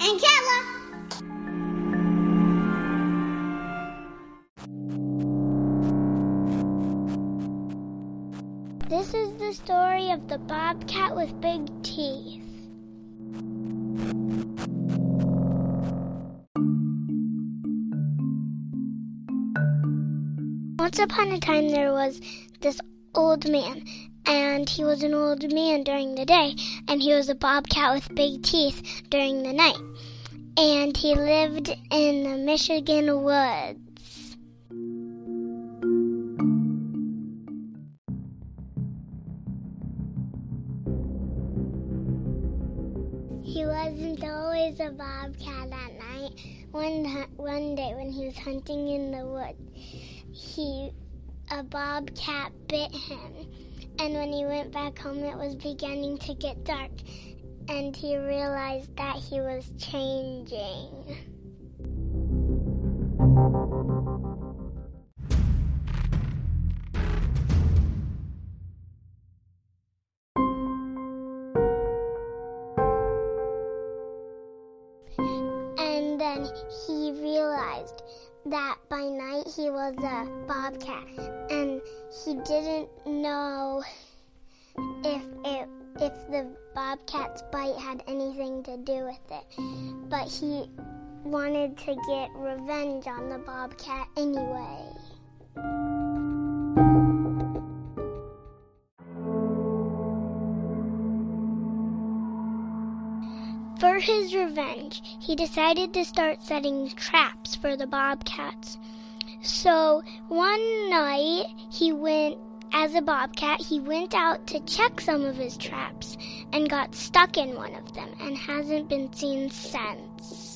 And Kella. This is the story of the bobcat with big teeth. Once upon a time, there was this old man and he was an old man during the day, and he was a bobcat with big teeth during the night. And he lived in the Michigan woods. He wasn't always a bobcat at night. One one day when he was hunting in the woods, he a bobcat bit him. And when he went back home, it was beginning to get dark, and he realized that he was changing. And then he realized that by night he was a bobcat and he didn't know if it if the bobcat's bite had anything to do with it. But he wanted to get revenge on the bobcat anyway For his revenge, he decided to start setting traps for the bobcats. So one night he went, as a bobcat, he went out to check some of his traps and got stuck in one of them and hasn't been seen since.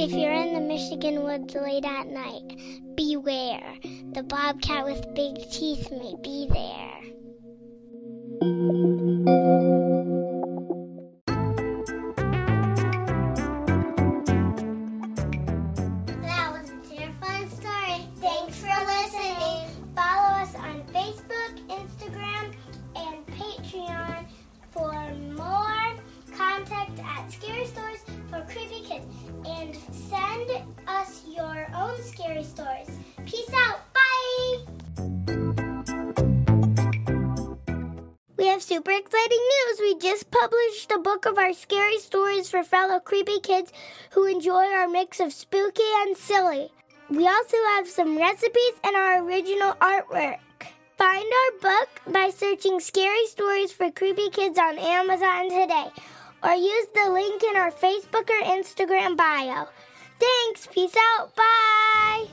If you're in the Michigan woods late at night, beware. The bobcat with big teeth may be there. And send us your own scary stories. Peace out. Bye. We have super exciting news. We just published a book of our scary stories for fellow creepy kids who enjoy our mix of spooky and silly. We also have some recipes and our original artwork. Find our book by searching Scary Stories for Creepy Kids on Amazon today or use the link in our Facebook or Instagram bio. Thanks. Peace out. Bye.